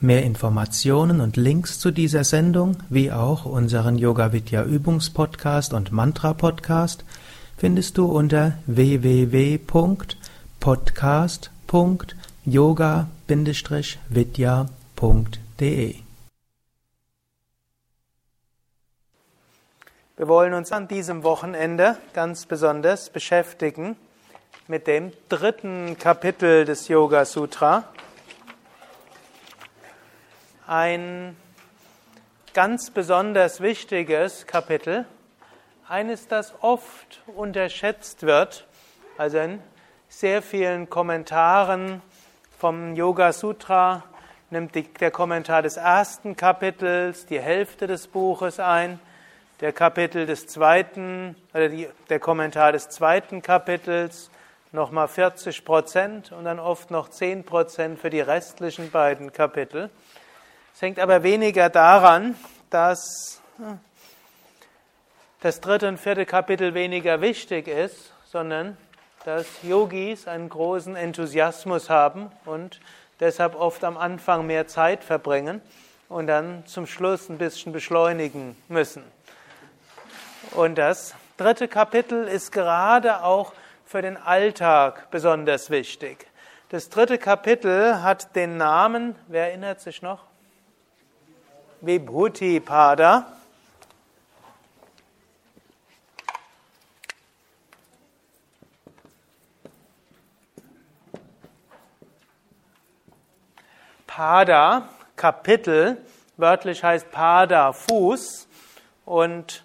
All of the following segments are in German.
Mehr Informationen und Links zu dieser Sendung, wie auch unseren Yoga Vidya Übungspodcast und Mantra Podcast findest du unter www.podcast.yoga-vidya.de. Wir wollen uns an diesem Wochenende ganz besonders beschäftigen mit dem dritten Kapitel des Yoga Sutra ein ganz besonders wichtiges Kapitel, eines, das oft unterschätzt wird, also in sehr vielen Kommentaren vom Yoga Sutra nimmt die, der Kommentar des ersten Kapitels die Hälfte des Buches ein, der Kapitel des zweiten oder die, der Kommentar des zweiten Kapitels nochmal 40 Prozent und dann oft noch 10 Prozent für die restlichen beiden Kapitel. Es hängt aber weniger daran, dass das dritte und vierte Kapitel weniger wichtig ist, sondern dass Yogis einen großen Enthusiasmus haben und deshalb oft am Anfang mehr Zeit verbringen und dann zum Schluss ein bisschen beschleunigen müssen. Und das dritte Kapitel ist gerade auch für den Alltag besonders wichtig. Das dritte Kapitel hat den Namen, wer erinnert sich noch? Vibhuti Pada. Pada, Kapitel, wörtlich heißt Pada Fuß. Und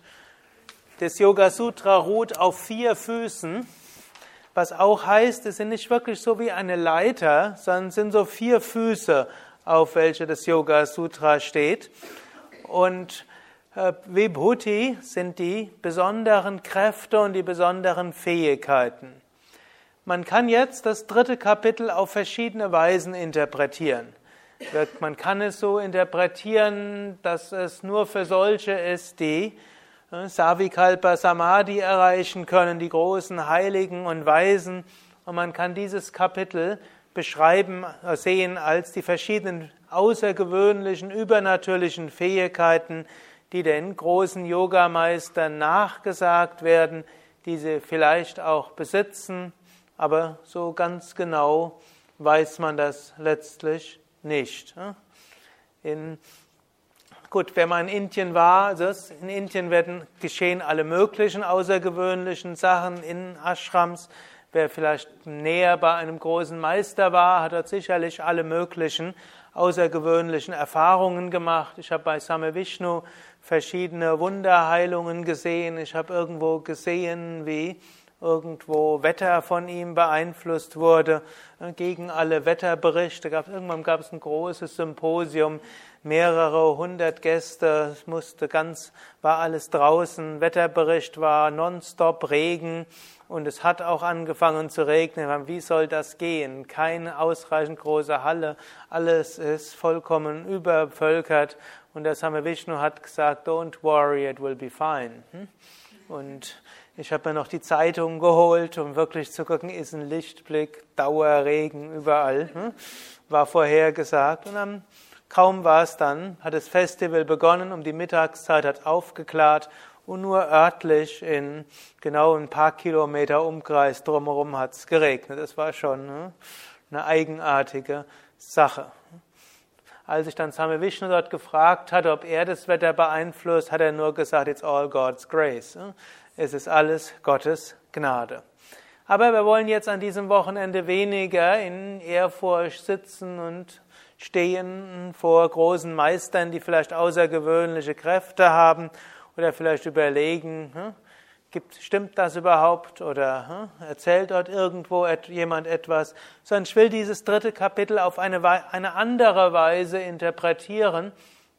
das Yoga Sutra ruht auf vier Füßen, was auch heißt, es sind nicht wirklich so wie eine Leiter, sondern sind so vier Füße auf welche das Yoga Sutra steht. Und äh, Vibhuti sind die besonderen Kräfte und die besonderen Fähigkeiten. Man kann jetzt das dritte Kapitel auf verschiedene Weisen interpretieren. Man kann es so interpretieren, dass es nur für solche ist, die äh, Savikalpa Samadhi erreichen können, die großen Heiligen und Weisen. Und man kann dieses Kapitel beschreiben, sehen als die verschiedenen außergewöhnlichen, übernatürlichen Fähigkeiten, die den großen Yogameistern nachgesagt werden, die sie vielleicht auch besitzen, aber so ganz genau weiß man das letztlich nicht. In, gut, wenn man in Indien war, also in Indien werden geschehen alle möglichen außergewöhnlichen Sachen in Ashrams. Wer vielleicht näher bei einem großen Meister war, hat dort sicherlich alle möglichen außergewöhnlichen Erfahrungen gemacht. Ich habe bei Same Vishnu verschiedene Wunderheilungen gesehen. Ich habe irgendwo gesehen, wie irgendwo Wetter von ihm beeinflusst wurde, gegen alle Wetterberichte. Irgendwann gab es ein großes Symposium, mehrere hundert Gäste, es musste ganz, war alles draußen, Wetterbericht war nonstop Regen und es hat auch angefangen zu regnen. Wie soll das gehen? Keine ausreichend große Halle. Alles ist vollkommen übervölkert. Und der Same Vishnu hat gesagt, don't worry, it will be fine. Hm? Und ich habe mir noch die Zeitung geholt, um wirklich zu gucken, ist ein Lichtblick, Dauerregen überall. Hm? War vorhergesagt. Und dann, kaum war es dann, hat das Festival begonnen, um die Mittagszeit hat aufgeklärt und nur örtlich in genau ein paar Kilometer Umkreis drumherum hat es geregnet. Das war schon ne, eine eigenartige Sache. Als ich dann Same Vishnu dort gefragt hatte, ob er das Wetter beeinflusst, hat er nur gesagt, it's all God's grace. Es ist alles Gottes Gnade. Aber wir wollen jetzt an diesem Wochenende weniger in Ehrfurcht sitzen und stehen vor großen Meistern, die vielleicht außergewöhnliche Kräfte haben oder vielleicht überlegen, hm, gibt, stimmt das überhaupt oder hm, erzählt dort irgendwo jemand etwas, sondern ich will dieses dritte Kapitel auf eine, eine andere Weise interpretieren,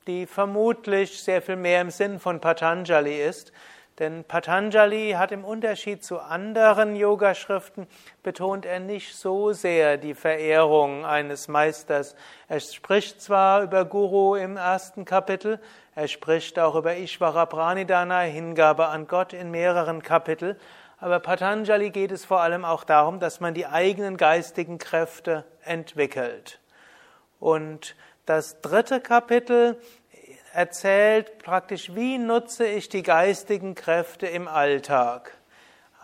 die vermutlich sehr viel mehr im Sinn von Patanjali ist. Denn Patanjali hat im Unterschied zu anderen Yogaschriften betont er nicht so sehr die Verehrung eines Meisters. Er spricht zwar über Guru im ersten Kapitel, er spricht auch über Ishvara Pranidhana, Hingabe an Gott in mehreren Kapiteln, aber Patanjali geht es vor allem auch darum, dass man die eigenen geistigen Kräfte entwickelt. Und das dritte Kapitel erzählt praktisch, wie nutze ich die geistigen Kräfte im Alltag.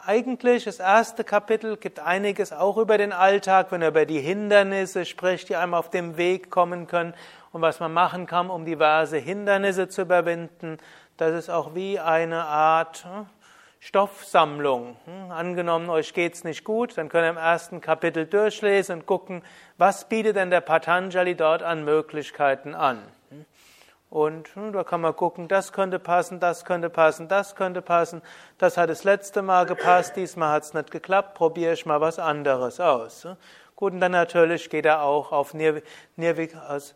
Eigentlich, das erste Kapitel gibt einiges auch über den Alltag, wenn er über die Hindernisse spricht, die einem auf dem Weg kommen können und was man machen kann, um diverse Hindernisse zu überwinden. Das ist auch wie eine Art hm, Stoffsammlung. Hm, angenommen, euch geht's nicht gut, dann könnt ihr im ersten Kapitel durchlesen und gucken, was bietet denn der Patanjali dort an Möglichkeiten an. Und hm, da kann man gucken, das könnte passen, das könnte passen, das könnte passen. Das hat das letzte Mal gepasst, diesmal hat es nicht geklappt, probiere ich mal was anderes aus. Gut, und dann natürlich geht er auch auf Nir, Nirvik, aus, äh,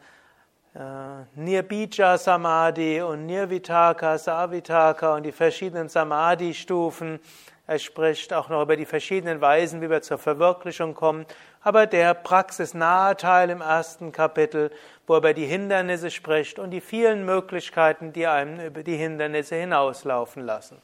Nirbija Samadhi und Nirvitaka, Savitaka und die verschiedenen Samadhi-Stufen. Er spricht auch noch über die verschiedenen Weisen, wie wir zur Verwirklichung kommen. Aber der praxisnahe Teil im ersten Kapitel, wo er über die Hindernisse spricht und die vielen Möglichkeiten, die einem über die Hindernisse hinauslaufen lassen.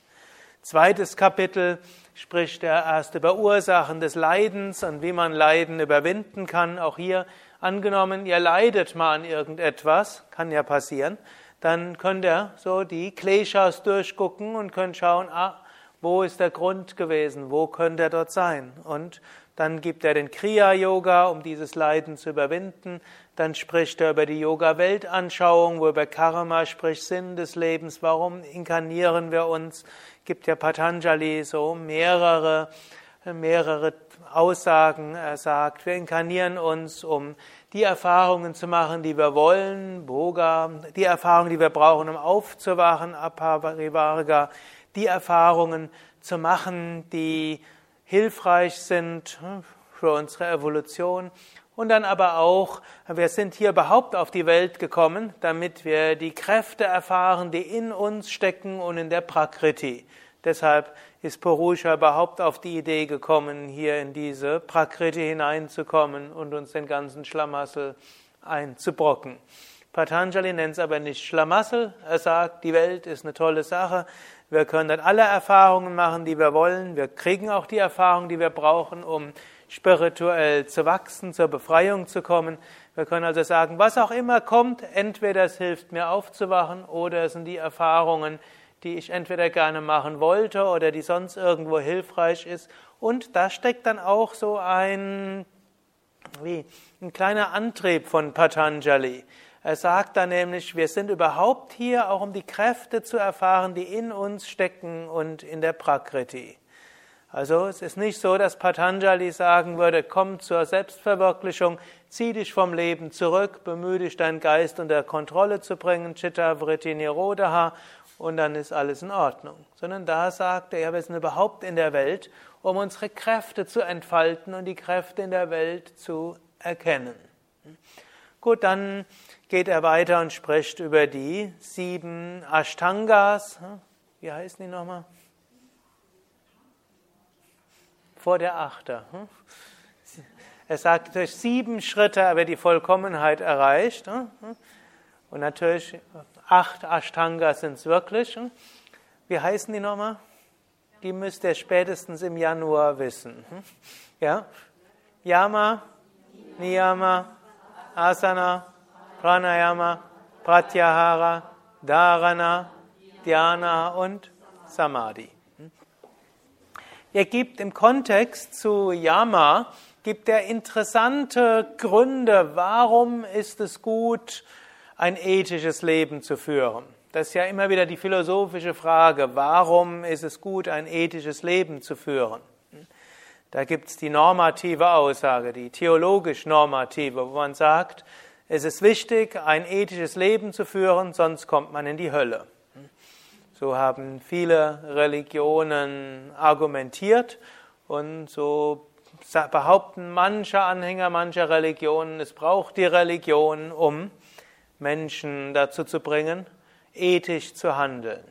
Zweites Kapitel spricht er erst über Ursachen des Leidens und wie man Leiden überwinden kann. Auch hier angenommen, ihr leidet mal an irgendetwas, kann ja passieren, dann könnt ihr so die Kleshas durchgucken und könnt schauen, ah, wo ist der Grund gewesen? Wo könnte er dort sein? Und dann gibt er den Kriya-Yoga, um dieses Leiden zu überwinden. Dann spricht er über die Yoga-Weltanschauung, wo er über Karma spricht, Sinn des Lebens, warum inkarnieren wir uns. Gibt ja Patanjali so mehrere, mehrere Aussagen. Er sagt, wir inkarnieren uns, um die Erfahrungen zu machen, die wir wollen, Boga, die Erfahrungen, die wir brauchen, um aufzuwachen, Aparivarga, die Erfahrungen zu machen, die hilfreich sind hm, für unsere Evolution. Und dann aber auch, wir sind hier überhaupt auf die Welt gekommen, damit wir die Kräfte erfahren, die in uns stecken und in der Prakriti. Deshalb ist Purusha überhaupt auf die Idee gekommen, hier in diese Prakriti hineinzukommen und uns den ganzen Schlamassel einzubrocken. Patanjali nennt es aber nicht Schlamassel. Er sagt, die Welt ist eine tolle Sache. Wir können dann alle Erfahrungen machen, die wir wollen. Wir kriegen auch die Erfahrungen, die wir brauchen, um spirituell zu wachsen, zur Befreiung zu kommen. Wir können also sagen, was auch immer kommt, entweder es hilft mir aufzuwachen oder es sind die Erfahrungen, die ich entweder gerne machen wollte oder die sonst irgendwo hilfreich ist. Und da steckt dann auch so ein, wie, ein kleiner Antrieb von Patanjali. Er sagt dann nämlich, wir sind überhaupt hier auch um die Kräfte zu erfahren, die in uns stecken und in der Prakriti. Also es ist nicht so, dass Patanjali sagen würde, komm zur Selbstverwirklichung, zieh dich vom Leben zurück, bemühe dich, deinen Geist unter Kontrolle zu bringen, Chitta Vritti Nirodha, und dann ist alles in Ordnung. Sondern da sagt er, wir sind überhaupt in der Welt, um unsere Kräfte zu entfalten und die Kräfte in der Welt zu erkennen. Gut, dann geht er weiter und spricht über die sieben Ashtangas. Wie heißen die nochmal? Vor der Achter. Er sagt, durch sieben Schritte aber die Vollkommenheit erreicht. Und natürlich, acht Ashtangas sind es wirklich. Wie heißen die nochmal? Die müsst ihr spätestens im Januar wissen. Ja? Yama, Niyama, Asana, Pranayama, Pratyahara, Dharana, Dhyana und Samadhi. Er gibt im Kontext zu Yama gibt er interessante Gründe, warum ist es gut, ein ethisches Leben zu führen. Das ist ja immer wieder die philosophische Frage, warum ist es gut, ein ethisches Leben zu führen? Da gibt es die normative Aussage, die theologisch normative, wo man sagt, es ist wichtig, ein ethisches Leben zu führen, sonst kommt man in die Hölle. So haben viele Religionen argumentiert und so behaupten manche Anhänger mancher Religionen, es braucht die Religion, um Menschen dazu zu bringen, ethisch zu handeln.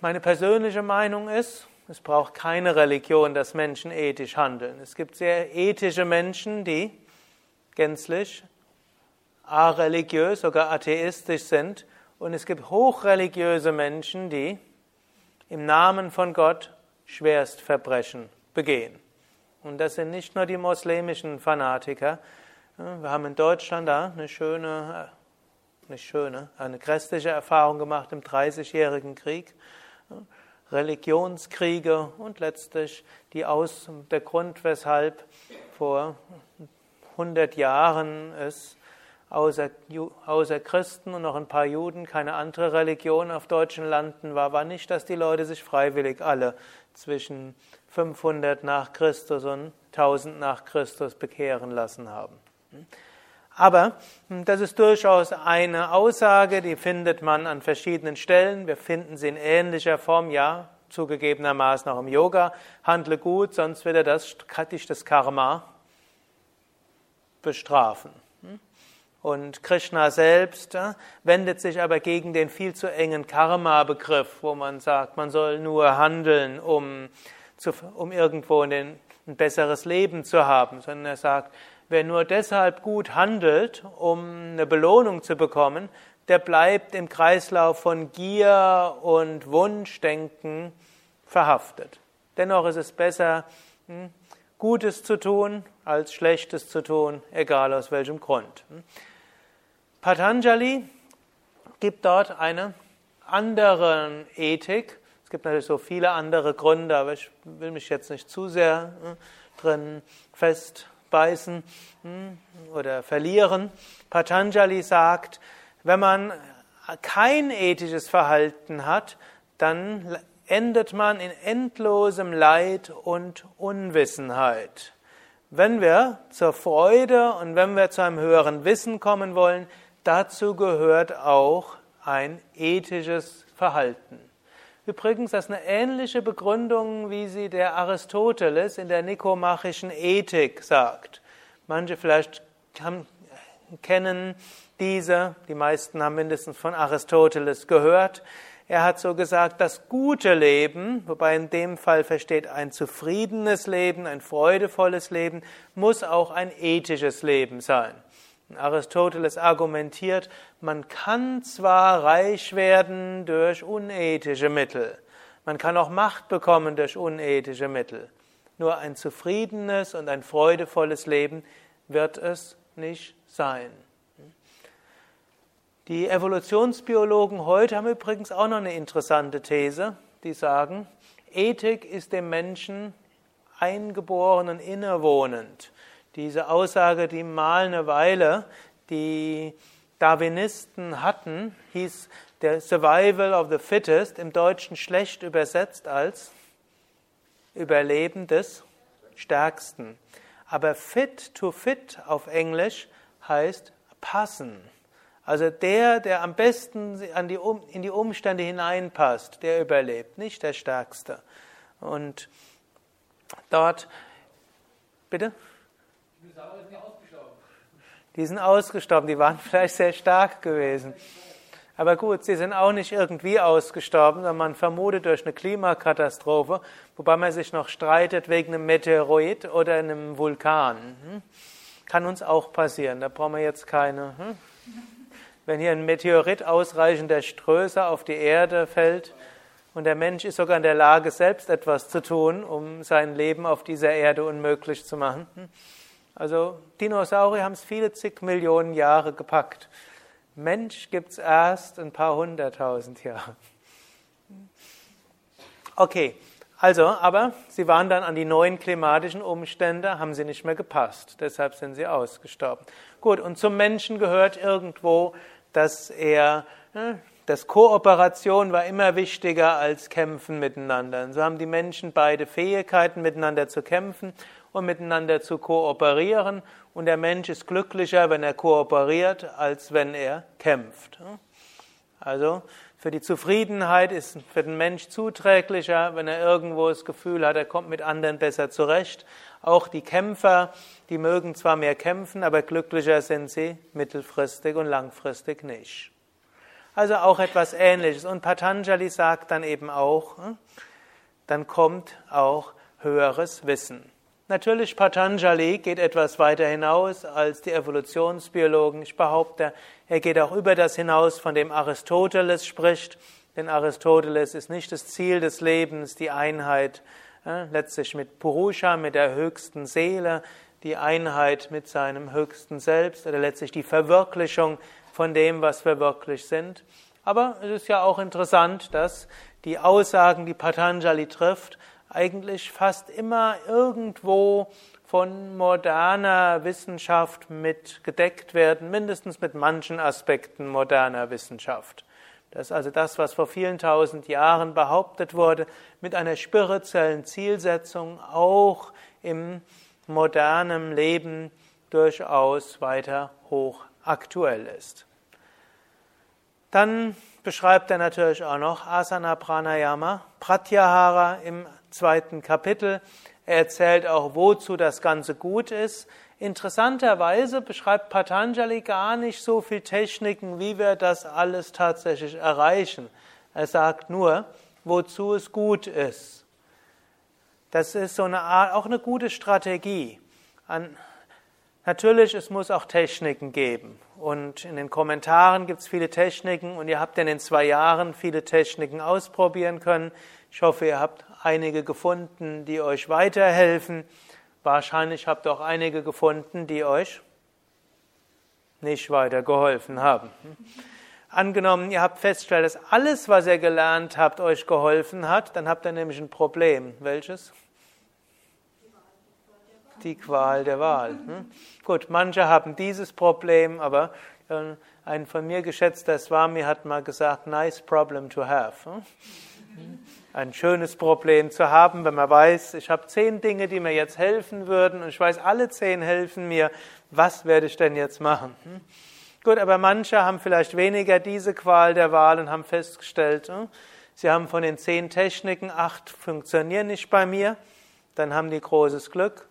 Meine persönliche Meinung ist, es braucht keine Religion, dass Menschen ethisch handeln. Es gibt sehr ethische Menschen, die gänzlich areligiös, sogar atheistisch sind. Und es gibt hochreligiöse Menschen, die im Namen von Gott Schwerstverbrechen begehen. Und das sind nicht nur die muslimischen Fanatiker. Wir haben in Deutschland da eine schöne, eine schöne, eine grässliche Erfahrung gemacht im Dreißigjährigen Krieg. Religionskriege und letztlich die Aus, der Grund, weshalb vor 100 Jahren es außer, außer Christen und noch ein paar Juden keine andere Religion auf deutschen Landen war, war nicht, dass die Leute sich freiwillig alle zwischen 500 nach Christus und 1000 nach Christus bekehren lassen haben. Aber das ist durchaus eine Aussage, die findet man an verschiedenen Stellen. Wir finden sie in ähnlicher Form, ja, zugegebenermaßen auch im Yoga. Handle gut, sonst wird er das, dich das Karma bestrafen. Und Krishna selbst wendet sich aber gegen den viel zu engen Karma-Begriff, wo man sagt, man soll nur handeln, um, zu, um irgendwo ein besseres Leben zu haben, sondern er sagt, wer nur deshalb gut handelt, um eine Belohnung zu bekommen, der bleibt im Kreislauf von Gier und Wunschdenken verhaftet. Dennoch ist es besser, hm, Gutes zu tun, als Schlechtes zu tun, egal aus welchem Grund. Hm. Patanjali gibt dort eine andere Ethik. Es gibt natürlich so viele andere Gründe, aber ich will mich jetzt nicht zu sehr hm, drin festbeißen hm, oder verlieren. Patanjali sagt, wenn man kein ethisches Verhalten hat, dann endet man in endlosem Leid und Unwissenheit. Wenn wir zur Freude und wenn wir zu einem höheren Wissen kommen wollen, Dazu gehört auch ein ethisches Verhalten. Übrigens, das ist eine ähnliche Begründung, wie sie der Aristoteles in der nikomachischen Ethik sagt. Manche vielleicht haben, kennen diese, die meisten haben mindestens von Aristoteles gehört. Er hat so gesagt, das gute Leben, wobei in dem Fall versteht ein zufriedenes Leben, ein freudevolles Leben, muss auch ein ethisches Leben sein. Aristoteles argumentiert, man kann zwar reich werden durch unethische Mittel, man kann auch Macht bekommen durch unethische Mittel, nur ein zufriedenes und ein freudevolles Leben wird es nicht sein. Die Evolutionsbiologen heute haben übrigens auch noch eine interessante These, die sagen, Ethik ist dem Menschen eingeboren und innewohnend. Diese Aussage, die mal eine Weile die Darwinisten hatten, hieß der Survival of the Fittest, im Deutschen schlecht übersetzt als Überleben des Stärksten. Aber fit to fit auf Englisch heißt passen. Also der, der am besten die, in die Umstände hineinpasst, der überlebt, nicht der Stärkste. Und dort, bitte? Die sind ausgestorben, die waren vielleicht sehr stark gewesen. Aber gut, sie sind auch nicht irgendwie ausgestorben, sondern man vermutet durch eine Klimakatastrophe, wobei man sich noch streitet wegen einem Meteorit oder einem Vulkan. Hm? Kann uns auch passieren, da brauchen wir jetzt keine. Hm? Wenn hier ein Meteorit ausreichender Ströße auf die Erde fällt und der Mensch ist sogar in der Lage, selbst etwas zu tun, um sein Leben auf dieser Erde unmöglich zu machen, hm? Also Dinosaurier haben es viele zig Millionen Jahre gepackt. Mensch gibt es erst ein paar hunderttausend Jahre. Okay, also, aber sie waren dann an die neuen klimatischen Umstände, haben sie nicht mehr gepasst. Deshalb sind sie ausgestorben. Gut, und zum Menschen gehört irgendwo, dass er, ne, dass Kooperation war immer wichtiger als Kämpfen miteinander. Und so haben die Menschen beide Fähigkeiten, miteinander zu kämpfen und miteinander zu kooperieren. Und der Mensch ist glücklicher, wenn er kooperiert, als wenn er kämpft. Also für die Zufriedenheit ist für den Mensch zuträglicher, wenn er irgendwo das Gefühl hat, er kommt mit anderen besser zurecht, Auch die Kämpfer, die mögen zwar mehr kämpfen, aber glücklicher sind sie mittelfristig und langfristig nicht. Also auch etwas Ähnliches. Und Patanjali sagt dann eben auch, hm, dann kommt auch höheres Wissen. Natürlich, Patanjali geht etwas weiter hinaus als die Evolutionsbiologen. Ich behaupte, er geht auch über das hinaus, von dem Aristoteles spricht. Denn Aristoteles ist nicht das Ziel des Lebens, die Einheit äh, letztlich mit Purusha, mit der höchsten Seele, die Einheit mit seinem höchsten Selbst oder letztlich die Verwirklichung von dem, was wir wirklich sind. Aber es ist ja auch interessant, dass die Aussagen, die Patanjali trifft, eigentlich fast immer irgendwo von moderner Wissenschaft mit gedeckt werden, mindestens mit manchen Aspekten moderner Wissenschaft. Das ist also das, was vor vielen tausend Jahren behauptet wurde, mit einer spirituellen Zielsetzung auch im modernen Leben durchaus weiter hoch aktuell ist. Dann beschreibt er natürlich auch noch Asana Pranayama, Pratyahara im zweiten Kapitel. Er erzählt auch, wozu das Ganze gut ist. Interessanterweise beschreibt Patanjali gar nicht so viel Techniken, wie wir das alles tatsächlich erreichen. Er sagt nur, wozu es gut ist. Das ist so eine Art, auch eine gute Strategie. An, natürlich, es muss auch Techniken geben. Und in den Kommentaren gibt es viele Techniken und ihr habt in den zwei Jahren viele Techniken ausprobieren können. Ich hoffe, ihr habt einige gefunden, die euch weiterhelfen. Wahrscheinlich habt ihr auch einige gefunden, die euch nicht weitergeholfen haben. Angenommen, ihr habt festgestellt, dass alles, was ihr gelernt habt, euch geholfen hat, dann habt ihr nämlich ein Problem. Welches? Die Qual der Wahl. Hm? Gut, manche haben dieses Problem, aber äh, ein von mir geschätzter Swami hat mal gesagt, nice problem to have. Hm? Ein schönes Problem zu haben, wenn man weiß, ich habe zehn Dinge, die mir jetzt helfen würden und ich weiß, alle zehn helfen mir, was werde ich denn jetzt machen? Hm? Gut, aber manche haben vielleicht weniger diese Qual der Wahl und haben festgestellt, hm, sie haben von den zehn Techniken acht funktionieren nicht bei mir, dann haben die großes Glück.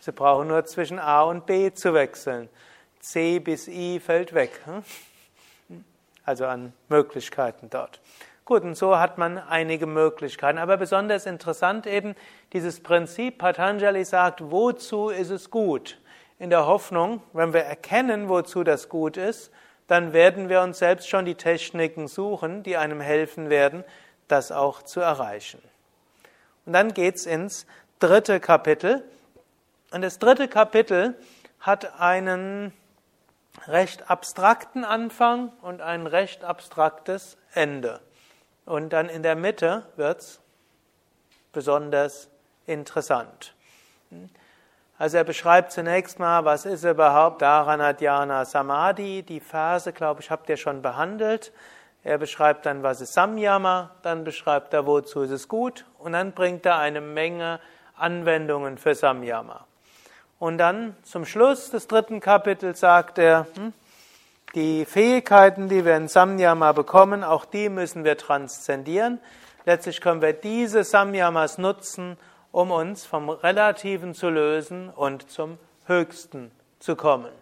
Sie brauchen nur zwischen A und B zu wechseln. C bis I fällt weg. Hm? Also an Möglichkeiten dort. Gut, und so hat man einige Möglichkeiten. Aber besonders interessant eben dieses Prinzip, Patanjali sagt, wozu ist es gut? In der Hoffnung, wenn wir erkennen, wozu das gut ist, dann werden wir uns selbst schon die Techniken suchen, die einem helfen werden, das auch zu erreichen. Und dann geht's ins dritte Kapitel. Und das dritte Kapitel hat einen recht abstrakten Anfang und ein recht abstraktes Ende. Und dann in der Mitte wird es besonders interessant. Also er beschreibt zunächst mal, was ist überhaupt Dharanadhyana Samadhi. Die Phase, glaube ich, habt ihr schon behandelt. Er beschreibt dann, was ist Samyama, dann beschreibt er, wozu ist es gut und dann bringt er eine Menge Anwendungen für Samyama. Und dann zum Schluss des dritten Kapitels sagt er, hm, die Fähigkeiten, die wir in Samyama bekommen, auch die müssen wir transzendieren. Letztlich können wir diese Samyamas nutzen, um uns vom Relativen zu lösen und zum Höchsten zu kommen.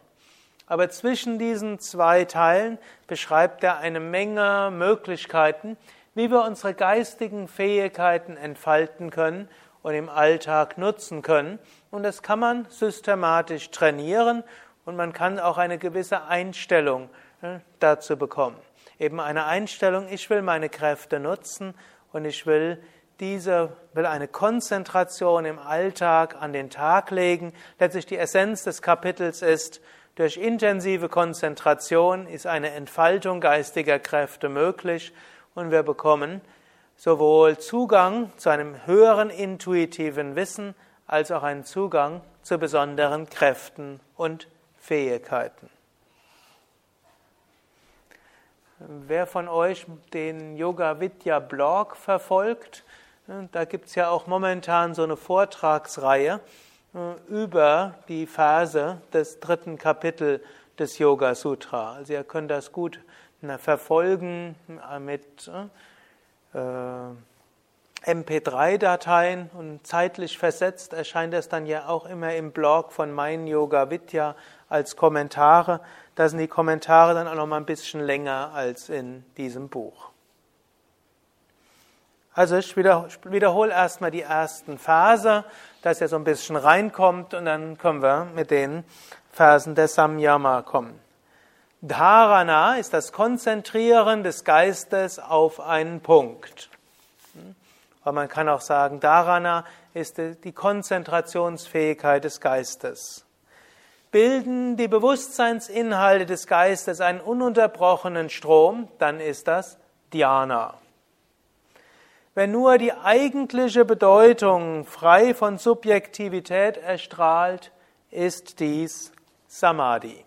Aber zwischen diesen zwei Teilen beschreibt er eine Menge Möglichkeiten, wie wir unsere geistigen Fähigkeiten entfalten können und im Alltag nutzen können. Und das kann man systematisch trainieren und man kann auch eine gewisse Einstellung äh, dazu bekommen. Eben eine Einstellung, ich will meine Kräfte nutzen und ich will diese, will eine Konzentration im Alltag an den Tag legen. Letztlich die Essenz des Kapitels ist, durch intensive Konzentration ist eine Entfaltung geistiger Kräfte möglich und wir bekommen sowohl Zugang zu einem höheren intuitiven Wissen als auch einen Zugang zu besonderen Kräften und Fähigkeiten. Wer von euch den Yoga Vidya Blog verfolgt, da gibt es ja auch momentan so eine Vortragsreihe äh, über die Phase des dritten Kapitels des Yoga Sutra. Also ihr könnt das gut verfolgen mit äh, MP3-Dateien und zeitlich versetzt erscheint das dann ja auch immer im Blog von Mein Yoga Vidya als Kommentare. Da sind die Kommentare dann auch noch mal ein bisschen länger als in diesem Buch. Also ich wiederhole erstmal die ersten Verse, dass er so ein bisschen reinkommt und dann können wir mit den Versen der Samyama kommen. Dharana ist das Konzentrieren des Geistes auf einen Punkt. Aber man kann auch sagen, Dharana ist die Konzentrationsfähigkeit des Geistes. Bilden die Bewusstseinsinhalte des Geistes einen ununterbrochenen Strom, dann ist das Dhyana. Wenn nur die eigentliche Bedeutung frei von Subjektivität erstrahlt, ist dies Samadhi.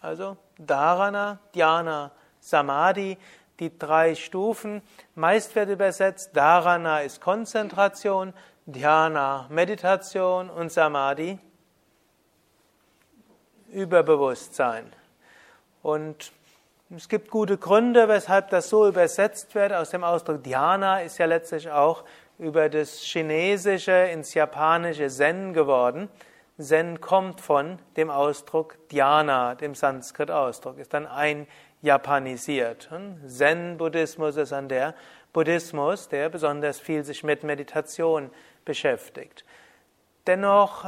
Also Dharana, Dhyana, Samadhi, die drei Stufen. Meist wird übersetzt, Dharana ist Konzentration, Dhyana Meditation und Samadhi Überbewusstsein. Und es gibt gute Gründe, weshalb das so übersetzt wird. Aus dem Ausdruck Dhyana ist ja letztlich auch über das Chinesische ins Japanische Zen geworden. Zen kommt von dem Ausdruck Dhyana, dem Sanskrit-Ausdruck, ist dann ein japanisiert. Zen-Buddhismus ist dann der Buddhismus, der besonders viel sich mit Meditation beschäftigt. Dennoch,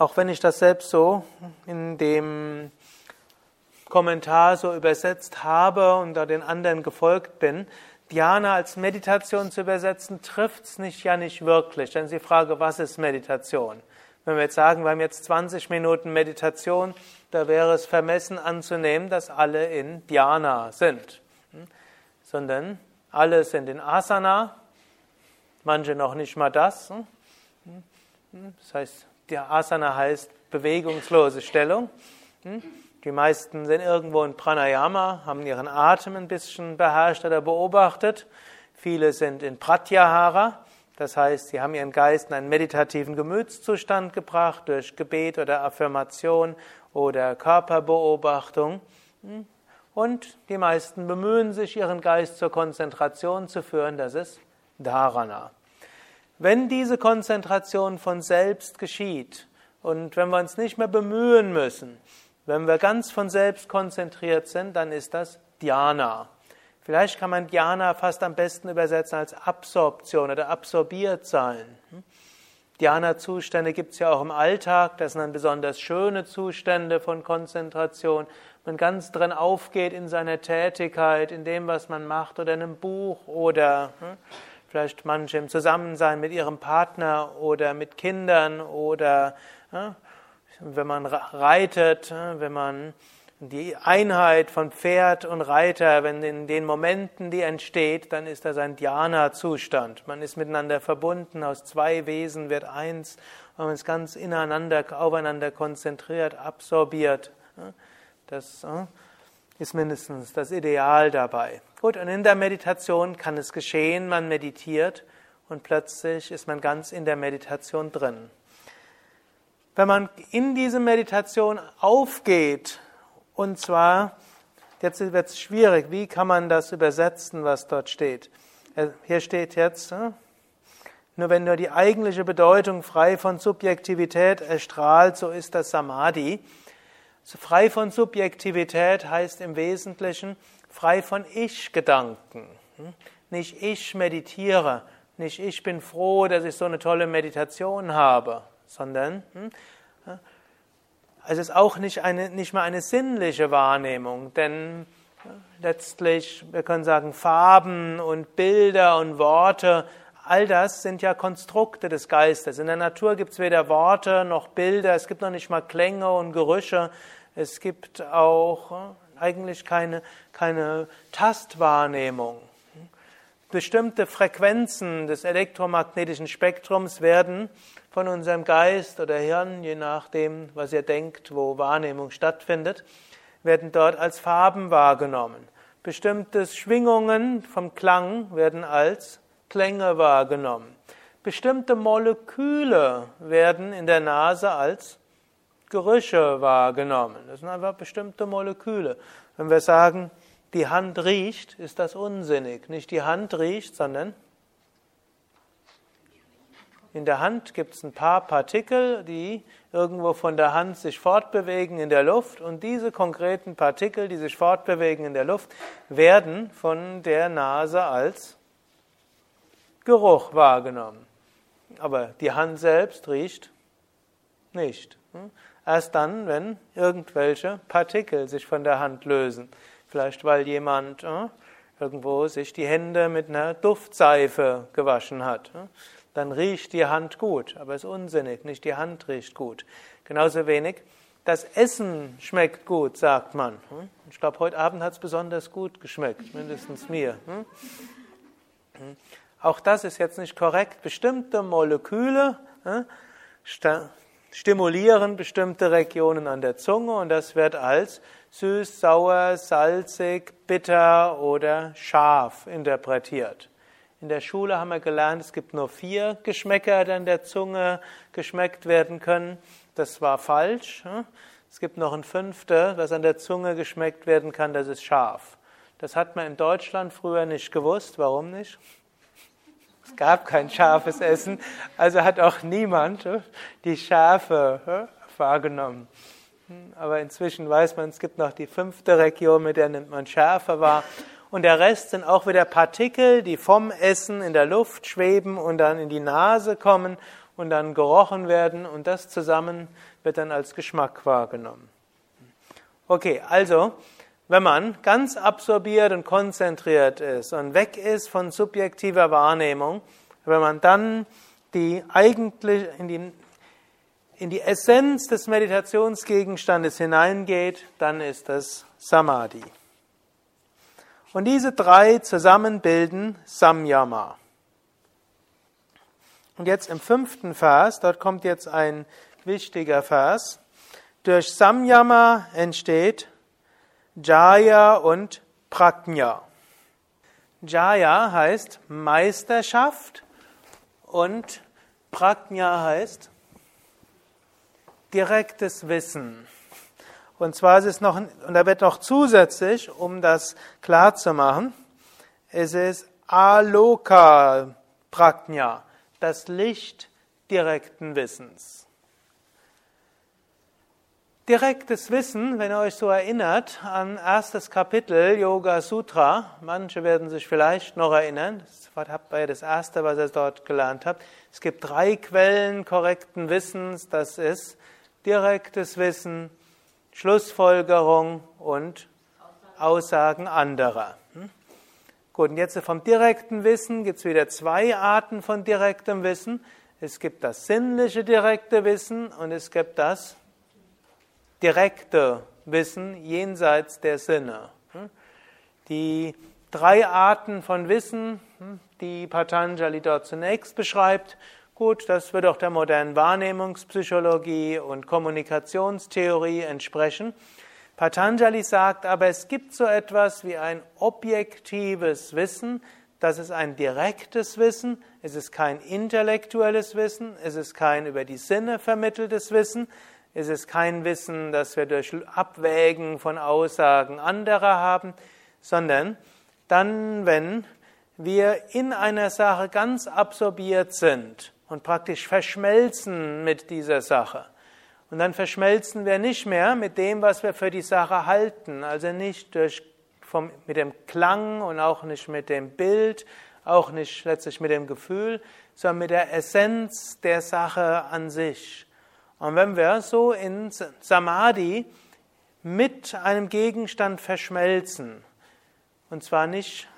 auch wenn ich das selbst so in dem Kommentar so übersetzt habe und da den anderen gefolgt bin, Dhyana als Meditation zu übersetzen, trifft es nicht ja nicht wirklich. Ist die Frage, was ist Meditation? Wenn wir jetzt sagen, wir haben jetzt 20 Minuten Meditation, da wäre es vermessen anzunehmen, dass alle in Dhyana sind. Hm? Sondern alle sind in Asana, manche noch nicht mal das. Hm? Hm? Das heißt, der Asana heißt bewegungslose Stellung. Die meisten sind irgendwo in Pranayama, haben ihren Atem ein bisschen beherrscht oder beobachtet. Viele sind in Pratyahara, das heißt, sie haben ihren Geist in einen meditativen Gemütszustand gebracht durch Gebet oder Affirmation oder Körperbeobachtung. Und die meisten bemühen sich, ihren Geist zur Konzentration zu führen, das ist Dharana. Wenn diese Konzentration von selbst geschieht und wenn wir uns nicht mehr bemühen müssen, wenn wir ganz von selbst konzentriert sind, dann ist das Dhyana. Vielleicht kann man Dhyana fast am besten übersetzen als Absorption oder absorbiert sein. Dhyana-Zustände gibt es ja auch im Alltag. Das sind dann besonders schöne Zustände von Konzentration. Man ganz drin aufgeht in seiner Tätigkeit, in dem, was man macht oder in einem Buch oder hm, vielleicht manche im Zusammensein mit ihrem Partner oder mit Kindern oder hm, wenn man reitet, wenn man die Einheit von Pferd und Reiter, wenn in den Momenten, die entsteht, dann ist das ein Dhyana-Zustand. Man ist miteinander verbunden, aus zwei Wesen wird eins, man ist ganz ineinander, aufeinander konzentriert, absorbiert. Das ist mindestens das Ideal dabei. Gut, und in der Meditation kann es geschehen, man meditiert und plötzlich ist man ganz in der Meditation drin. Wenn man in diese Meditation aufgeht, und zwar, jetzt wird es schwierig, wie kann man das übersetzen, was dort steht? Äh, hier steht jetzt, äh, nur wenn nur die eigentliche Bedeutung frei von Subjektivität erstrahlt, so ist das Samadhi. Also frei von Subjektivität heißt im Wesentlichen frei von Ich-Gedanken. Hm? Nicht ich meditiere, nicht ich bin froh, dass ich so eine tolle Meditation habe, sondern hm, es ist auch nicht, eine, nicht mal eine sinnliche Wahrnehmung, denn letztlich, wir können sagen, Farben und Bilder und Worte, all das sind ja Konstrukte des Geistes. In der Natur gibt es weder Worte noch Bilder, es gibt noch nicht mal Klänge und Gerüche, es gibt auch äh, eigentlich keine, keine Tastwahrnehmung. Bestimmte Frequenzen des elektromagnetischen Spektrums werden von unserem Geist oder Hirn, je nachdem, was ihr denkt, wo Wahrnehmung stattfindet, werden dort als Farben wahrgenommen. Bestimmte Schwingungen vom Klang werden als Klänge wahrgenommen. Bestimmte Moleküle werden in der Nase als Gerüche wahrgenommen. Das sind einfach bestimmte Moleküle. Wenn wir sagen, die Hand riecht, ist das unsinnig. Nicht die Hand riecht, sondern in der Hand gibt es ein paar Partikel, die irgendwo von der Hand sich fortbewegen in der Luft und diese konkreten Partikel, die sich fortbewegen in der Luft, werden von der Nase als Geruch wahrgenommen. Aber die Hand selbst riecht nicht. Erst dann, wenn irgendwelche Partikel sich von der Hand lösen. Vielleicht weil jemand äh, irgendwo sich die Hände mit einer Duftseife gewaschen hat. Äh, dann riecht die Hand gut, aber es ist unsinnig, nicht die Hand riecht gut. Genauso wenig das Essen schmeckt gut, sagt man. Hm? Ich glaube, heute Abend hat es besonders gut geschmeckt, mindestens mir. Auch das ist jetzt nicht korrekt. Bestimmte Moleküle stimulieren bestimmte Regionen an der Zunge und das wird als süß, sauer, salzig, bitter oder scharf interpretiert. In der Schule haben wir gelernt, es gibt nur vier Geschmäcker, die an der Zunge geschmeckt werden können. Das war falsch. Es gibt noch ein fünfter, was an der Zunge geschmeckt werden kann, das ist scharf. Das hat man in Deutschland früher nicht gewusst. Warum nicht? Es gab kein scharfes Essen, also hat auch niemand die Schärfe wahrgenommen. Aber inzwischen weiß man, es gibt noch die fünfte Region, mit der nimmt man Schärfe wahr. Und der Rest sind auch wieder Partikel, die vom Essen in der Luft schweben und dann in die Nase kommen und dann gerochen werden. Und das zusammen wird dann als Geschmack wahrgenommen. Okay, also wenn man ganz absorbiert und konzentriert ist und weg ist von subjektiver Wahrnehmung, wenn man dann die eigentlich in die, in die Essenz des Meditationsgegenstandes hineingeht, dann ist das Samadhi. Und diese drei zusammen bilden Samyama. Und jetzt im fünften Vers, dort kommt jetzt ein wichtiger Vers. Durch Samyama entsteht Jaya und Prajna. Jaya heißt Meisterschaft und Prajna heißt direktes Wissen. Und zwar ist es noch, und da wird noch zusätzlich, um das klar zu machen, es ist Aloka Prajna, das Licht direkten Wissens. Direktes Wissen, wenn ihr euch so erinnert an erstes Kapitel Yoga Sutra, manche werden sich vielleicht noch erinnern, das war das erste, was ihr dort gelernt habt. Es gibt drei Quellen korrekten Wissens, das ist direktes Wissen, Schlussfolgerung und Aussagen anderer. Hm? Gut, und jetzt vom direkten Wissen gibt es wieder zwei Arten von direktem Wissen. Es gibt das sinnliche direkte Wissen und es gibt das direkte Wissen jenseits der Sinne. Die drei Arten von Wissen, die Patanjali dort zunächst beschreibt, gut, das wird auch der modernen Wahrnehmungspsychologie und Kommunikationstheorie entsprechen. Patanjali sagt aber, es gibt so etwas wie ein objektives Wissen, das ist ein direktes Wissen, es ist kein intellektuelles Wissen, es ist kein über die Sinne vermitteltes Wissen, es ist kein Wissen, das wir durch Abwägen von Aussagen anderer haben, sondern dann, wenn wir in einer Sache ganz absorbiert sind und praktisch verschmelzen mit dieser Sache. Und dann verschmelzen wir nicht mehr mit dem, was wir für die Sache halten, also nicht durch, vom, mit dem Klang und auch nicht mit dem Bild, auch nicht letztlich mit dem Gefühl, sondern mit der Essenz der Sache an sich. Und wenn wir so in Samadhi mit einem Gegenstand verschmelzen, und zwar nicht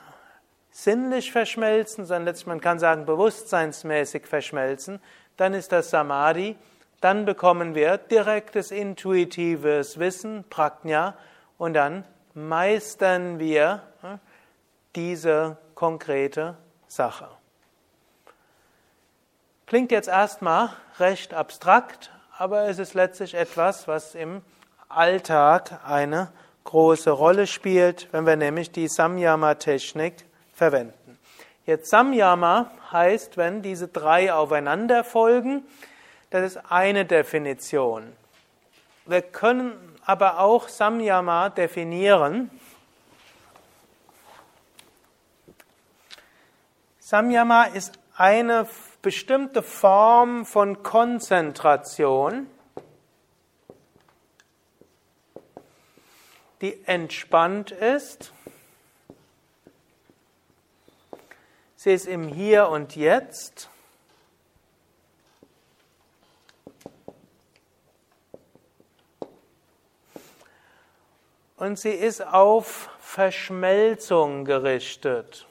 sinnlich verschmelzen, sondern letztlich man kann sagen bewusstseinsmäßig verschmelzen, dann ist das Samadhi, dann bekommen wir direktes intuitives Wissen, Prajna, und dann meistern wir diese konkrete Sache. Klingt jetzt erstmal recht abstrakt, aber es ist letztlich etwas, was im Alltag eine große Rolle spielt, wenn wir nämlich die Samyama-Technik verwenden. Jetzt Samyama heißt, wenn diese drei aufeinander folgen, das ist eine Definition. Wir können aber auch Samyama definieren. Samyama ist eine bestimmte Form von Konzentration, die entspannt ist. Sie ist im Hier und Jetzt. Und sie ist auf Verschmelzung gerichtet.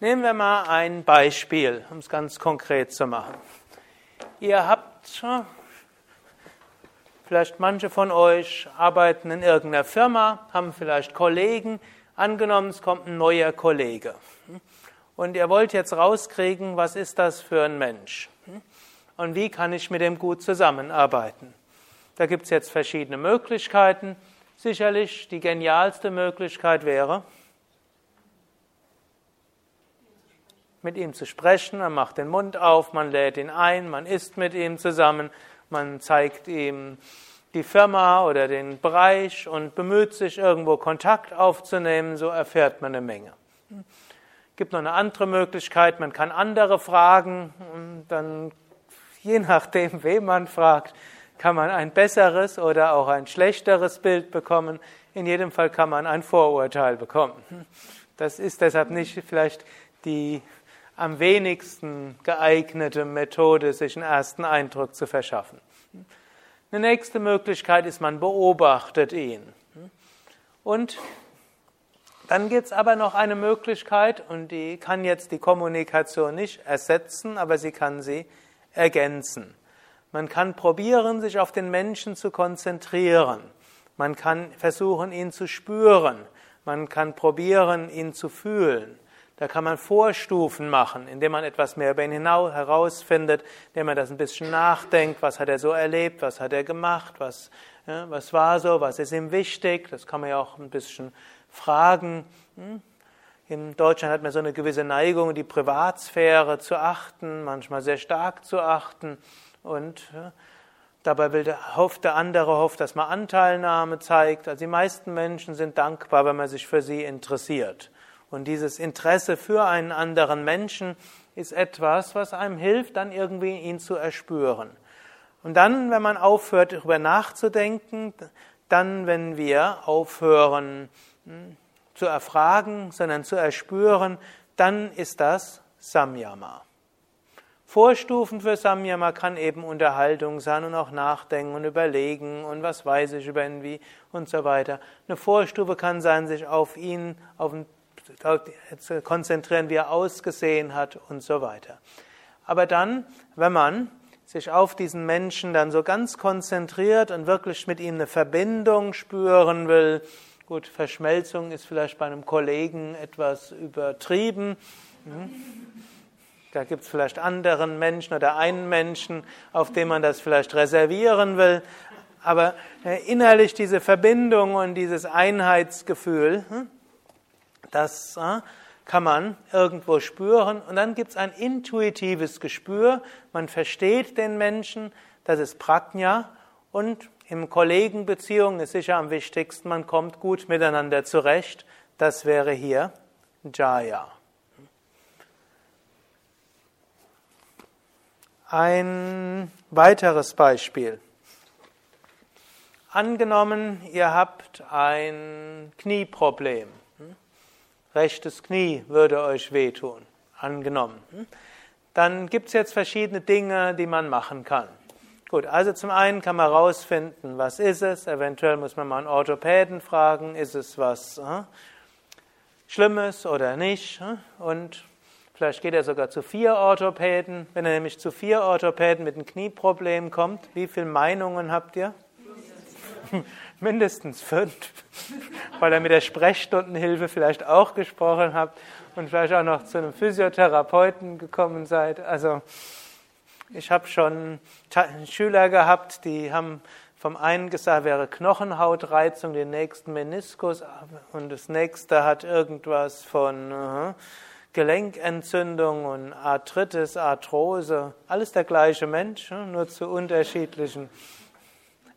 Nehmen wir mal ein Beispiel, um es ganz konkret zu machen. Ihr habt, vielleicht manche von euch arbeiten in irgendeiner Firma, haben vielleicht Kollegen, angenommen es kommt ein neuer Kollege. Und ihr wollt jetzt rauskriegen, was ist das für ein Mensch? Und wie kann ich mit dem gut zusammenarbeiten? Da gibt es jetzt verschiedene Möglichkeiten. Sicherlich die genialste Möglichkeit wäre, mit ihm zu sprechen, man macht den Mund auf, man lädt ihn ein, man isst mit ihm zusammen, man zeigt ihm die Firma oder den Bereich und bemüht sich, irgendwo Kontakt aufzunehmen, so erfährt man eine Menge. Gibt noch eine andere Möglichkeit, man kann andere fragen und dann, je nachdem, wen man fragt, kann man ein besseres oder auch ein schlechteres Bild bekommen. In jedem Fall kann man ein Vorurteil bekommen. Das ist deshalb nicht vielleicht die am wenigsten geeignete Methode, sich einen ersten Eindruck zu verschaffen. Eine nächste Möglichkeit ist, man beobachtet ihn. Und dann gibt es aber noch eine Möglichkeit, und die kann jetzt die Kommunikation nicht ersetzen, aber sie kann sie ergänzen. Man kann probieren, sich auf den Menschen zu konzentrieren. Man kann versuchen, ihn zu spüren. Man kann probieren, ihn zu fühlen. Da kann man Vorstufen machen, indem man etwas mehr über ihn hinaus herausfindet, indem man das ein bisschen nachdenkt, was hat er so erlebt, was hat er gemacht, was, ja, was war so, was ist ihm wichtig. Das kann man ja auch ein bisschen fragen. Hm? In Deutschland hat man so eine gewisse Neigung, die Privatsphäre zu achten, manchmal sehr stark zu achten. Und ja, dabei will der, hofft der andere, hofft, dass man Anteilnahme zeigt. Also die meisten Menschen sind dankbar, wenn man sich für sie interessiert. Und dieses Interesse für einen anderen Menschen ist etwas, was einem hilft, dann irgendwie ihn zu erspüren. Und dann, wenn man aufhört, darüber nachzudenken, dann, wenn wir aufhören hm, zu erfragen, sondern zu erspüren, dann ist das Samyama. Vorstufen für Samyama kann eben Unterhaltung sein und auch nachdenken und überlegen und was weiß ich über ihn wie und so weiter. Eine Vorstufe kann sein, sich auf ihn, auf zu konzentrieren, wie er ausgesehen hat und so weiter. Aber dann, wenn man sich auf diesen Menschen dann so ganz konzentriert und wirklich mit ihm eine Verbindung spüren will, gut, Verschmelzung ist vielleicht bei einem Kollegen etwas übertrieben. Hm? Da gibt es vielleicht anderen Menschen oder einen Menschen, auf den man das vielleicht reservieren will. Aber äh, innerlich diese Verbindung und dieses Einheitsgefühl, hm? Das äh, kann man irgendwo spüren. Und dann gibt es ein intuitives Gespür. Man versteht den Menschen. Das ist Prajna. Und im Kollegenbeziehungen ist sicher am wichtigsten, man kommt gut miteinander zurecht. Das wäre hier Jaya. Ein weiteres Beispiel. Angenommen, ihr habt ein Knieproblem rechtes Knie würde euch wehtun, angenommen. Dann gibt es jetzt verschiedene Dinge, die man machen kann. Gut, also zum einen kann man herausfinden, was ist es. Eventuell muss man mal einen Orthopäden fragen, ist es was äh, Schlimmes oder nicht. Äh? Und vielleicht geht er sogar zu vier Orthopäden. Wenn er nämlich zu vier Orthopäden mit einem Knieproblem kommt, wie viele Meinungen habt ihr? mindestens fünf, weil ihr mit der Sprechstundenhilfe vielleicht auch gesprochen habt und vielleicht auch noch zu einem Physiotherapeuten gekommen seid. Also ich habe schon Schüler gehabt, die haben vom einen gesagt, wäre Knochenhautreizung, den nächsten Meniskus und das nächste hat irgendwas von uh, Gelenkentzündung und Arthritis, Arthrose, alles der gleiche Mensch, nur zu unterschiedlichen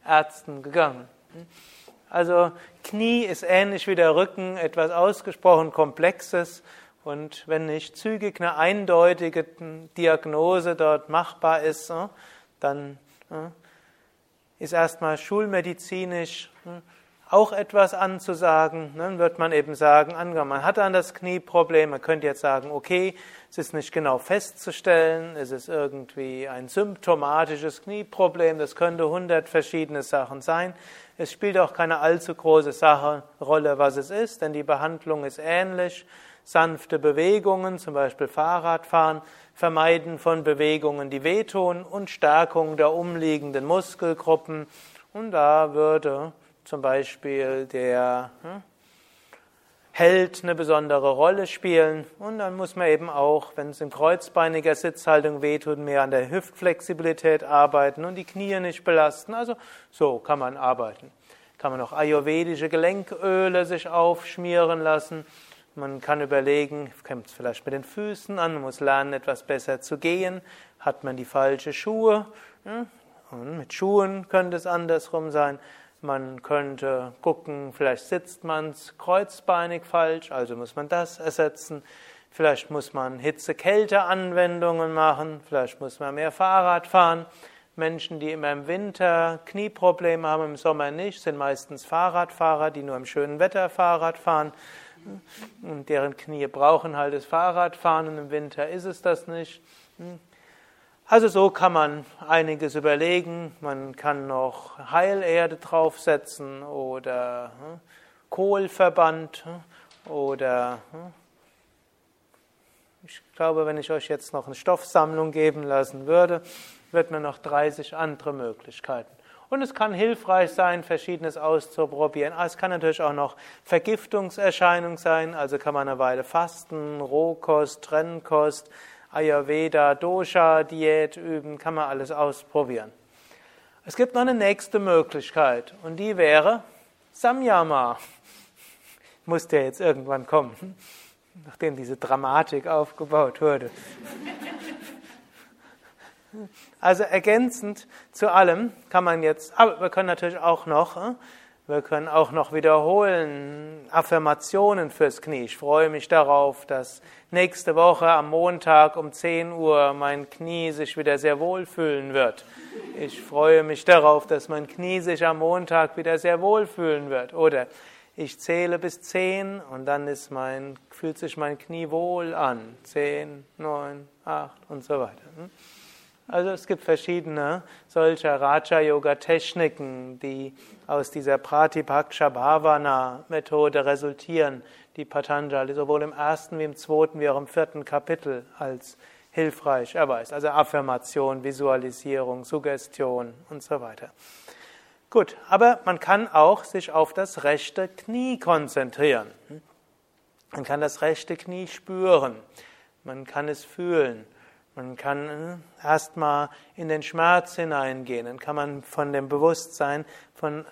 Ärzten gegangen. Also Knie ist ähnlich wie der Rücken, etwas ausgesprochen Komplexes und wenn nicht zügig eine eindeutige Diagnose dort machbar ist, dann ist erstmal schulmedizinisch auch etwas anzusagen. Dann wird man eben sagen, man hat an das Knieproblem, man könnte jetzt sagen, okay, es ist nicht genau festzustellen, es ist irgendwie ein symptomatisches Knieproblem, das könnte hundert verschiedene Sachen sein. Es spielt auch keine allzu große Sache, Rolle, was es ist, denn die Behandlung ist ähnlich. Sanfte Bewegungen, zum Beispiel Fahrradfahren, Vermeiden von Bewegungen, die wehtun und Stärkung der umliegenden Muskelgruppen. Und da würde zum Beispiel der hm, Held eine besondere Rolle spielen. Und dann muss man eben auch, wenn es in kreuzbeiniger Sitzhaltung wehtut, mehr an der Hüftflexibilität arbeiten und die Knie nicht belasten. Also so kann man arbeiten. Kann man auch ayurvedische Gelenköle sich aufschmieren lassen. Man kann überlegen, kommt es vielleicht mit den Füßen an, man muss lernen, etwas besser zu gehen. Hat man die falschen Schuhe? Und mit Schuhen könnte es andersrum sein. Man könnte gucken, vielleicht sitzt man kreuzbeinig falsch, also muss man das ersetzen. Vielleicht muss man Hitze-Kälte-Anwendungen machen, vielleicht muss man mehr Fahrrad fahren. Menschen, die immer im Winter Knieprobleme haben, im Sommer nicht, sind meistens Fahrradfahrer, die nur im schönen Wetter Fahrrad fahren. Und deren Knie brauchen halt das Fahrradfahren und im Winter ist es das nicht. Also so kann man einiges überlegen. Man kann noch Heilerde draufsetzen oder hm, Kohlverband hm, oder hm. ich glaube, wenn ich euch jetzt noch eine Stoffsammlung geben lassen würde, wird man noch 30 andere Möglichkeiten. Und es kann hilfreich sein, Verschiedenes auszuprobieren. Ah, es kann natürlich auch noch Vergiftungserscheinung sein, also kann man eine Weile fasten, Rohkost, Trennkost, Ayurveda, Dosha, Diät üben, kann man alles ausprobieren. Es gibt noch eine nächste Möglichkeit und die wäre Samyama. Muss der jetzt irgendwann kommen, nachdem diese Dramatik aufgebaut wurde. Also ergänzend zu allem kann man jetzt, aber wir können natürlich auch noch äh, wir können auch noch wiederholen Affirmationen fürs Knie. Ich freue mich darauf, dass nächste Woche am Montag um 10 Uhr mein Knie sich wieder sehr wohl fühlen wird. Ich freue mich darauf, dass mein Knie sich am Montag wieder sehr wohl fühlen wird. Oder ich zähle bis 10 und dann ist mein, fühlt sich mein Knie wohl an. 10, 9, 8 und so weiter. Also es gibt verschiedene solcher Raja-Yoga-Techniken, die aus dieser Pratipaksha-Bhavana-Methode resultieren, die Patanjali sowohl im ersten wie im zweiten wie auch im vierten Kapitel als hilfreich erweist. Also Affirmation, Visualisierung, Suggestion und so weiter. Gut, aber man kann auch sich auf das rechte Knie konzentrieren. Man kann das rechte Knie spüren. Man kann es fühlen. Man kann erstmal in den Schmerz hineingehen, dann kann man von dem Bewusstsein von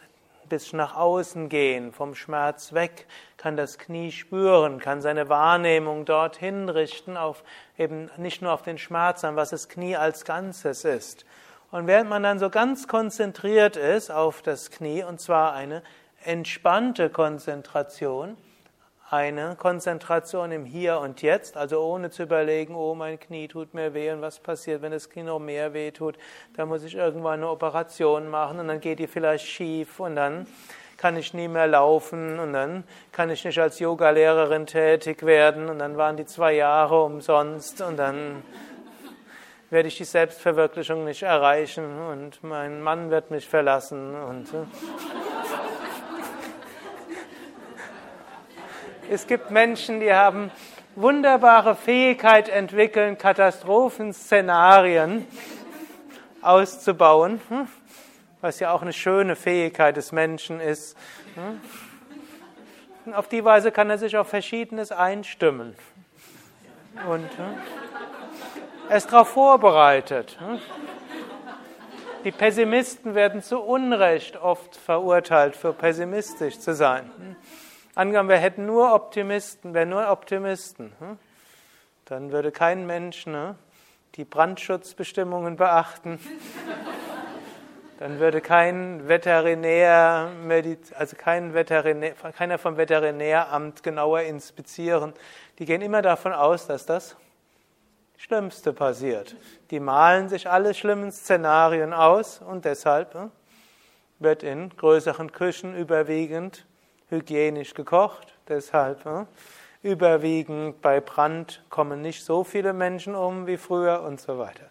bis nach außen gehen, vom Schmerz weg, kann das Knie spüren, kann seine Wahrnehmung dorthin richten, auf eben nicht nur auf den Schmerz, sondern was das Knie als Ganzes ist. Und während man dann so ganz konzentriert ist auf das Knie, und zwar eine entspannte Konzentration, eine Konzentration im Hier und Jetzt, also ohne zu überlegen, oh, mein Knie tut mir weh und was passiert, wenn das Knie noch mehr weh tut, da muss ich irgendwann eine Operation machen und dann geht die vielleicht schief und dann kann ich nie mehr laufen und dann kann ich nicht als Yogalehrerin tätig werden und dann waren die zwei Jahre umsonst und dann werde ich die Selbstverwirklichung nicht erreichen und mein Mann wird mich verlassen und Es gibt Menschen, die haben wunderbare Fähigkeit entwickeln, Katastrophenszenarien auszubauen, hm? was ja auch eine schöne Fähigkeit des Menschen ist. Hm? Auf die Weise kann er sich auf Verschiedenes einstimmen. Und hm? er ist darauf vorbereitet. Die Pessimisten werden zu Unrecht oft verurteilt, für pessimistisch zu sein. Angenommen, wir hätten nur Optimisten, wären nur Optimisten. Hm? Dann würde kein Mensch ne, die Brandschutzbestimmungen beachten. Dann würde kein Veterinär, also kein Veterinär, keiner vom Veterinäramt genauer inspizieren. Die gehen immer davon aus, dass das Schlimmste passiert. Die malen sich alle schlimmen Szenarien aus und deshalb ne, wird in größeren Küchen überwiegend hygienisch gekocht. Deshalb ne, überwiegend bei Brand kommen nicht so viele Menschen um wie früher und so weiter.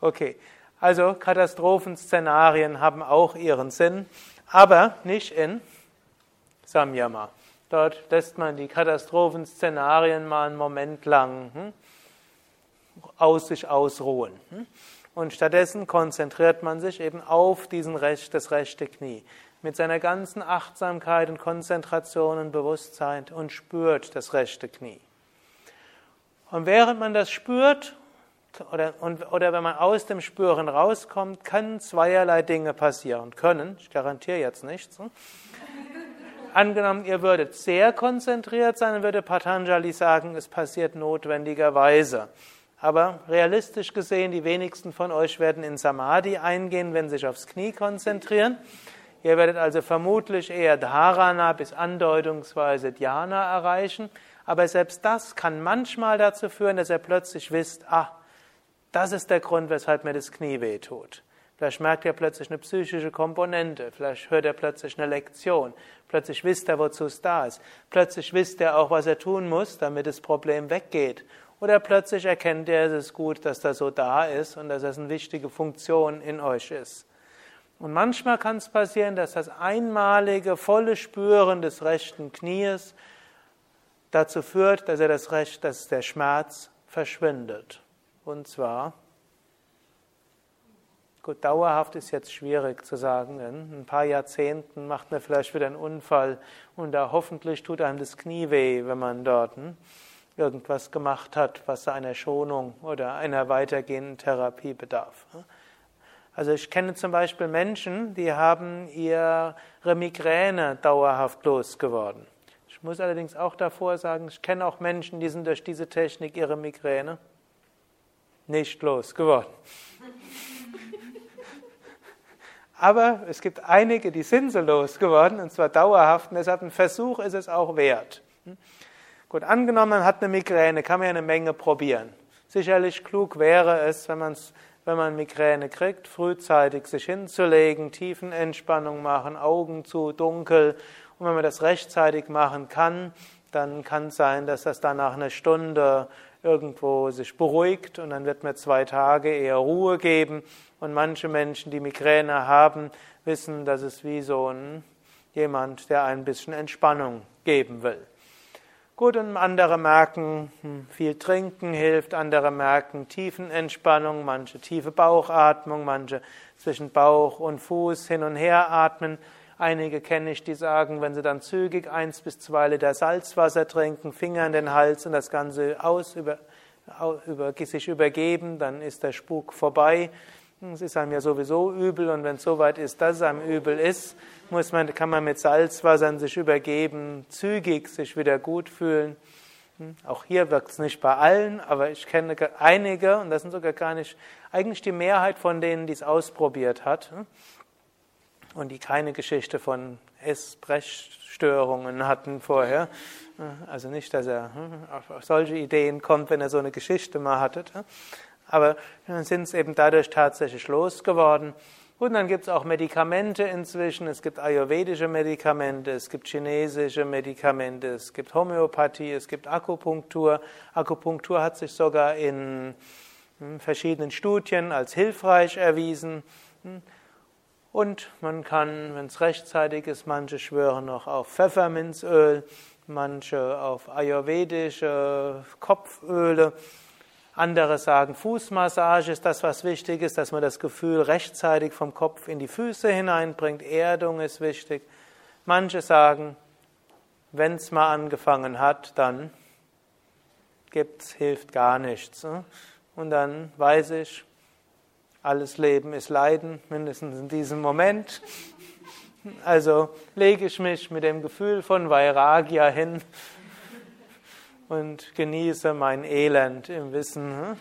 Okay, also Katastrophenszenarien haben auch ihren Sinn, aber nicht in Samyama. Dort lässt man die Katastrophenszenarien mal einen Moment lang hm, aus sich ausruhen. Hm? Und stattdessen konzentriert man sich eben auf diesen Recht, das rechte Knie mit seiner ganzen Achtsamkeit und Konzentration und Bewusstsein und spürt das rechte Knie. Und während man das spürt, oder, und, oder wenn man aus dem Spüren rauskommt, können zweierlei Dinge passieren. Können, ich garantiere jetzt nichts. Hm? Angenommen, ihr würdet sehr konzentriert sein, dann würde Patanjali sagen, es passiert notwendigerweise. Aber realistisch gesehen, die wenigsten von euch werden in Samadhi eingehen, wenn sie sich aufs Knie konzentrieren. Ihr werdet also vermutlich eher Dharana bis andeutungsweise Dhyana erreichen. Aber selbst das kann manchmal dazu führen, dass ihr plötzlich wisst, ah, das ist der Grund, weshalb mir das Knie wehtut. Vielleicht merkt ihr plötzlich eine psychische Komponente, vielleicht hört er plötzlich eine Lektion, plötzlich wisst er, wozu es da ist, plötzlich wisst er auch, was er tun muss, damit das Problem weggeht. Oder plötzlich erkennt er, es ist gut, dass das so da ist und dass es eine wichtige Funktion in euch ist. Und manchmal kann es passieren, dass das einmalige, volle Spüren des rechten Knies dazu führt, dass er das Recht, dass der Schmerz verschwindet. Und zwar, gut, dauerhaft ist jetzt schwierig zu sagen, denn ein paar Jahrzehnten macht man vielleicht wieder einen Unfall und da hoffentlich tut einem das Knie weh, wenn man dort hm, irgendwas gemacht hat, was einer Schonung oder einer weitergehenden Therapie bedarf. Also ich kenne zum Beispiel Menschen, die haben ihre Migräne dauerhaft losgeworden. Ich muss allerdings auch davor sagen, ich kenne auch Menschen, die sind durch diese Technik ihre Migräne nicht losgeworden. Aber es gibt einige, die sind so losgeworden, und zwar dauerhaft, und deshalb ein Versuch ist es auch wert. Gut, angenommen, man hat eine Migräne, kann man ja eine Menge probieren. Sicherlich klug wäre es, wenn man es wenn man Migräne kriegt, frühzeitig sich hinzulegen, Tiefenentspannung machen, Augen zu, dunkel. Und wenn man das rechtzeitig machen kann, dann kann es sein, dass das dann nach einer Stunde irgendwo sich beruhigt und dann wird mir zwei Tage eher Ruhe geben. Und manche Menschen, die Migräne haben, wissen, dass es wie so ein jemand, der ein bisschen Entspannung geben will. Gut, und andere merken, hm, viel trinken hilft, andere merken Tiefenentspannung, manche tiefe Bauchatmung, manche zwischen Bauch und Fuß hin und her atmen. Einige kenne ich, die sagen, wenn sie dann zügig eins bis zwei Liter Salzwasser trinken, Finger in den Hals und das Ganze aus, über, über, sich übergeben, dann ist der Spuk vorbei. Es ist einem ja sowieso übel und wenn es so weit ist, dass es einem übel ist, muss man, kann man mit Salzwassern sich übergeben, zügig sich wieder gut fühlen. Hm, auch hier wirkt es nicht bei allen, aber ich kenne einige, und das sind sogar gar nicht, eigentlich die Mehrheit von denen, die es ausprobiert hat hm, und die keine Geschichte von Essbrechstörungen hatten vorher. Hm, also nicht, dass er auf solche Ideen kommt, wenn er so eine Geschichte mal hatte. Aber dann sind es eben dadurch tatsächlich losgeworden. Und dann gibt es auch Medikamente inzwischen. Es gibt ayurvedische Medikamente, es gibt chinesische Medikamente, es gibt Homöopathie, es gibt Akupunktur. Akupunktur hat sich sogar in hm, verschiedenen Studien als hilfreich erwiesen. Hm. Und man kann, wenn es rechtzeitig ist, manche schwören noch auf Pfefferminzöl, manche auf ayurvedische Kopföle. Andere sagen, Fußmassage ist das, was wichtig ist, dass man das Gefühl rechtzeitig vom Kopf in die Füße hineinbringt. Erdung ist wichtig. Manche sagen, wenn es mal angefangen hat, dann gibt's, hilft gar nichts. Ne? Und dann weiß ich, alles Leben ist Leiden, mindestens in diesem Moment. Also lege ich mich mit dem Gefühl von Vairagya hin und genieße mein Elend im Wissen. Hm?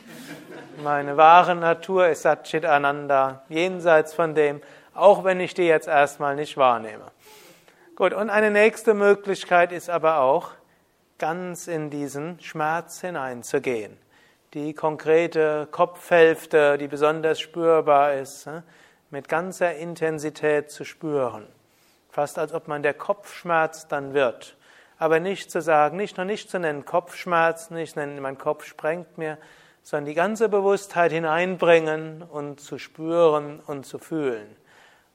Meine wahre Natur ist Satchit Ananda, jenseits von dem, auch wenn ich die jetzt erstmal nicht wahrnehme. Gut, und eine nächste Möglichkeit ist aber auch, ganz in diesen Schmerz hineinzugehen. Die konkrete Kopfhälfte, die besonders spürbar ist, hm? mit ganzer Intensität zu spüren. Fast als ob man der Kopfschmerz dann wird aber nicht zu sagen, nicht nur nicht zu nennen Kopfschmerz, nicht nennen, mein Kopf sprengt mir, sondern die ganze Bewusstheit hineinbringen und zu spüren und zu fühlen.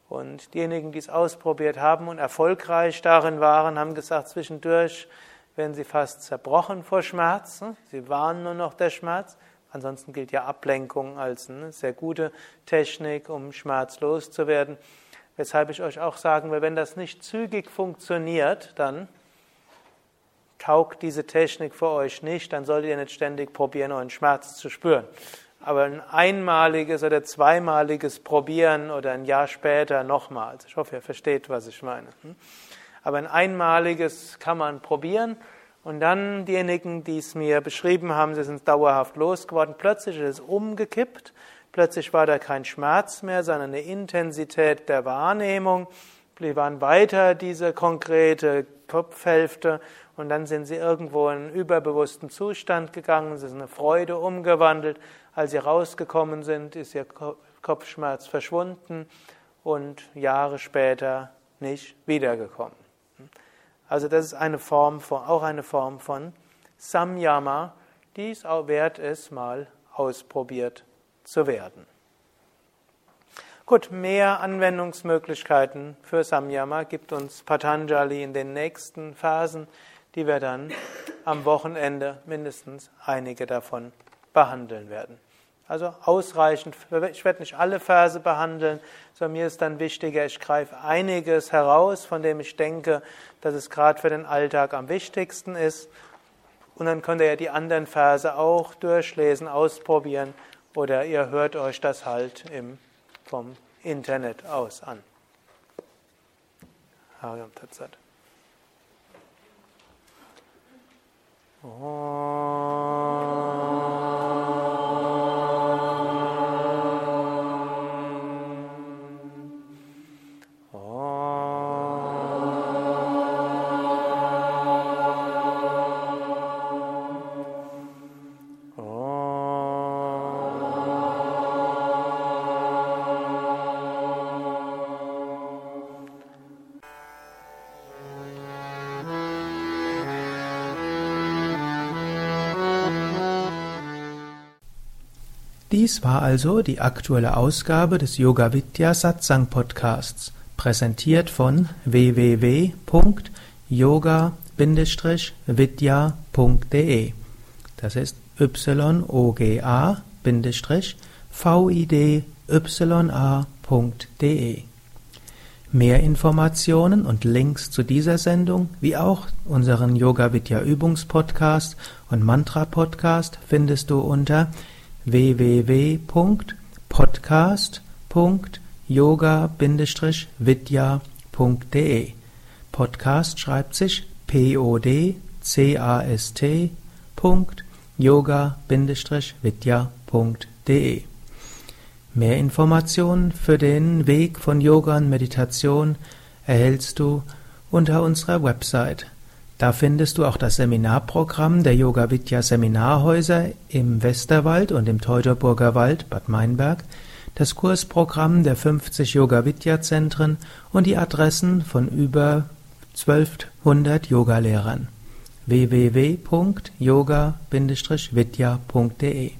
Und diejenigen, die es ausprobiert haben und erfolgreich darin waren, haben gesagt, zwischendurch werden sie fast zerbrochen vor Schmerz. Sie waren nur noch der Schmerz. Ansonsten gilt ja Ablenkung als eine sehr gute Technik, um schmerzlos zu werden. Weshalb ich euch auch sagen will, wenn das nicht zügig funktioniert, dann taugt diese Technik für euch nicht, dann solltet ihr nicht ständig probieren, euren Schmerz zu spüren. Aber ein einmaliges oder zweimaliges Probieren oder ein Jahr später nochmals. Ich hoffe, ihr versteht, was ich meine. Hm? Aber ein einmaliges kann man probieren und dann diejenigen, die es mir beschrieben haben, sie sind dauerhaft losgeworden. Plötzlich ist es umgekippt. Plötzlich war da kein Schmerz mehr, sondern eine Intensität der Wahrnehmung. Sie waren weiter diese konkrete Kopfhälfte und dann sind sie irgendwo in einen überbewussten Zustand gegangen, sie sind eine Freude umgewandelt. Als sie rausgekommen sind, ist ihr Kopfschmerz verschwunden und Jahre später nicht wiedergekommen. Also das ist eine Form von, auch eine Form von Samyama, die es auch wert ist, mal ausprobiert zu werden. Gut, mehr Anwendungsmöglichkeiten für Samyama gibt uns Patanjali in den nächsten Phasen die wir dann am Wochenende mindestens einige davon behandeln werden. Also ausreichend, ich werde nicht alle Verse behandeln, sondern mir ist dann wichtiger, ich greife einiges heraus, von dem ich denke, dass es gerade für den Alltag am wichtigsten ist. Und dann könnt ihr ja die anderen Verse auch durchlesen, ausprobieren oder ihr hört euch das halt im, vom Internet aus an. Hariam Tatsat. Oh. Dies war also die aktuelle Ausgabe des Yoga Vidya Satsang Podcasts, präsentiert von www.yoga-vidya.de. Das ist yoga-vidya.de. Mehr Informationen und Links zu dieser Sendung, wie auch unseren Yoga Vidya Übungspodcast und Mantra Podcast findest du unter www.podcast.yoga-vidya.de Podcast schreibt sich P-O-D-C-A-S-T yoga-vidya.de Mehr Informationen für den Weg von Yoga und Meditation erhältst du unter unserer Website da findest du auch das Seminarprogramm der Yoga Vidya Seminarhäuser im Westerwald und im Teutoburger Wald Bad Meinberg, das Kursprogramm der 50 Yoga Vidya Zentren und die Adressen von über 1200 Yogalehrern. www.yoga-vidya.de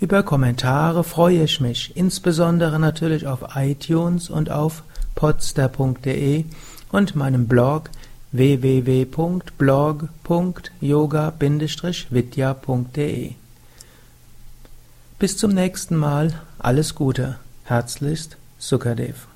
Über Kommentare freue ich mich, insbesondere natürlich auf iTunes und auf podster.de und meinem Blog www.blog.yoga-vidya.de Bis zum nächsten Mal, alles Gute, herzlichst Sukadev